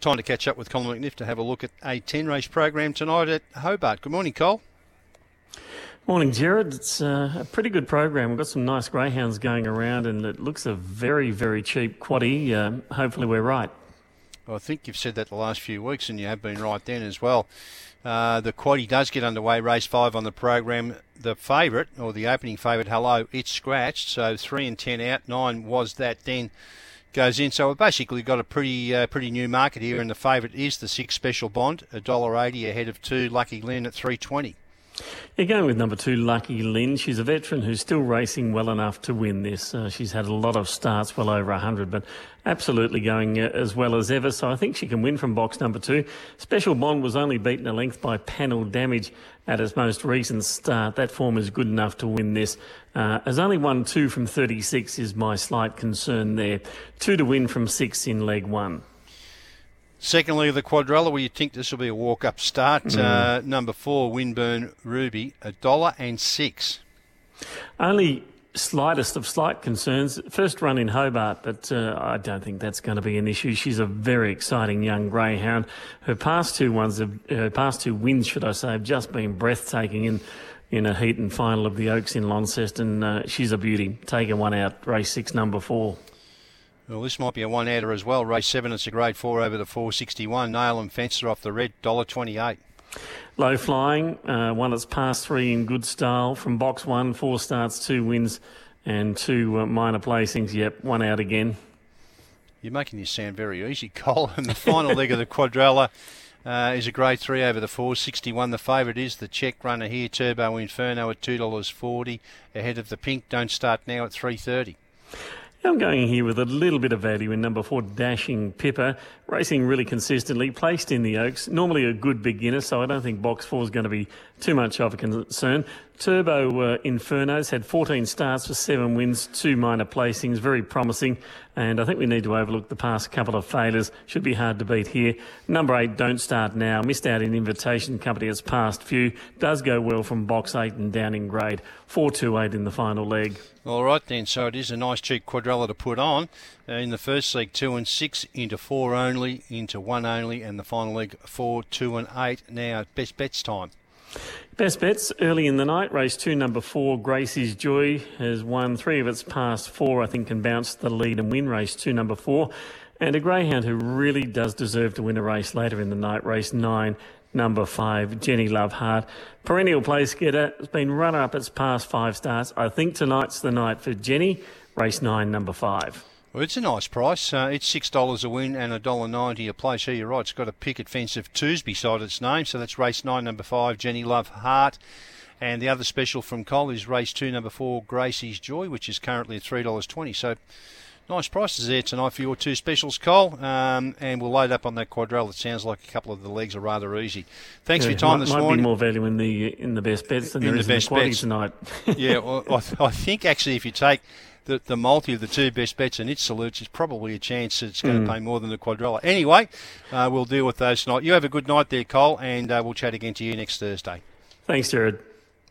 Time to catch up with Colin McNiff to have a look at a 10 race program tonight at Hobart. Good morning, Cole. Morning, Jared. It's uh, a pretty good program. We've got some nice greyhounds going around, and it looks a very, very cheap quaddy. Uh, hopefully, we're right. Well, I think you've said that the last few weeks, and you have been right then as well. Uh, the quaddy does get underway, race five on the program. The favourite, or the opening favourite, hello, it's scratched. So three and ten out, nine was that then goes in. So we've basically got a pretty uh, pretty new market here, and the favourite is the six special bond, a dollar eighty ahead of two Lucky Lynn at three twenty. You're going with number two, Lucky Lynn. She's a veteran who's still racing well enough to win this. Uh, she's had a lot of starts, well over 100, but absolutely going uh, as well as ever. So I think she can win from box number two. Special Bond was only beaten a length by panel damage at its most recent start. That form is good enough to win this. Uh, has only won two from 36 is my slight concern there. Two to win from six in leg one. Secondly, the quadrella, where you think this will be a walk-up start. Mm. Uh, number four, Winburn Ruby, a dollar and six. Only slightest of slight concerns. First run in Hobart, but uh, I don't think that's going to be an issue. She's a very exciting young greyhound. Her past two ones, have, her past two wins, should I say, have just been breathtaking in in a heat and final of the Oaks in Launceston. Uh, she's a beauty. Taking one out, race six, number four. Well, this might be a one-outer as well. Race seven, it's a grade four over the 461. Nail and Fencer off the red, dollar twenty-eight. Low flying, uh, one that's passed three in good style from box one, four starts, two wins, and two uh, minor placings. Yep, one out again. You're making this sound very easy, Cole. And the final leg of the quadrella uh, is a grade three over the 461. The favourite is the Czech runner here, Turbo Inferno at two dollars forty, ahead of the pink. Don't start now at three thirty. I'm going here with a little bit of value in number four, Dashing Pipper. racing really consistently, placed in the Oaks. Normally a good beginner, so I don't think box four is going to be too much of a concern. Turbo uh, Infernos had 14 starts for seven wins, two minor placings, very promising. And I think we need to overlook the past couple of failures. Should be hard to beat here. Number eight, Don't Start Now. Missed out in invitation company its past few. Does go well from box eight and down in grade. 4 2 8 in the final leg. All right then, so it is a nice cheap quadrella to put on. Uh, in the first leg, 2 and 6, into 4 only, into 1 only, and the final leg, 4, 2 and 8. Now, best bets time. Best bets early in the night. Race two, number four, Gracie's Joy has won three of its past four. I think can bounce the lead and win race two, number four. And a greyhound who really does deserve to win a race later in the night. Race nine, number five, Jenny Loveheart. Perennial place getter. Has been runner up its past five starts. I think tonight's the night for Jenny. Race nine, number five. Well, it's a nice price. Uh, it's six dollars a win and a dollar ninety a place. Here, you're right. It's got a picket fence of twos beside its name, so that's race nine, number five, Jenny Love Heart. And the other special from Cole is race two, number four, Gracie's Joy, which is currently at three dollars twenty. So nice prices there tonight for your two specials, Cole. Um, and we'll load up on that quadrille. It sounds like a couple of the legs are rather easy. Thanks yeah, for your time might, this might morning. Might be more value in the in the best bets than in there the is best in the bets. tonight. yeah, well, I, I think actually if you take the, the multi of the two best bets and its salutes is probably a chance that it's going mm. to pay more than the quadrella. Anyway, uh, we'll deal with those tonight. You have a good night there, Cole, and uh, we'll chat again to you next Thursday. Thanks, Jared.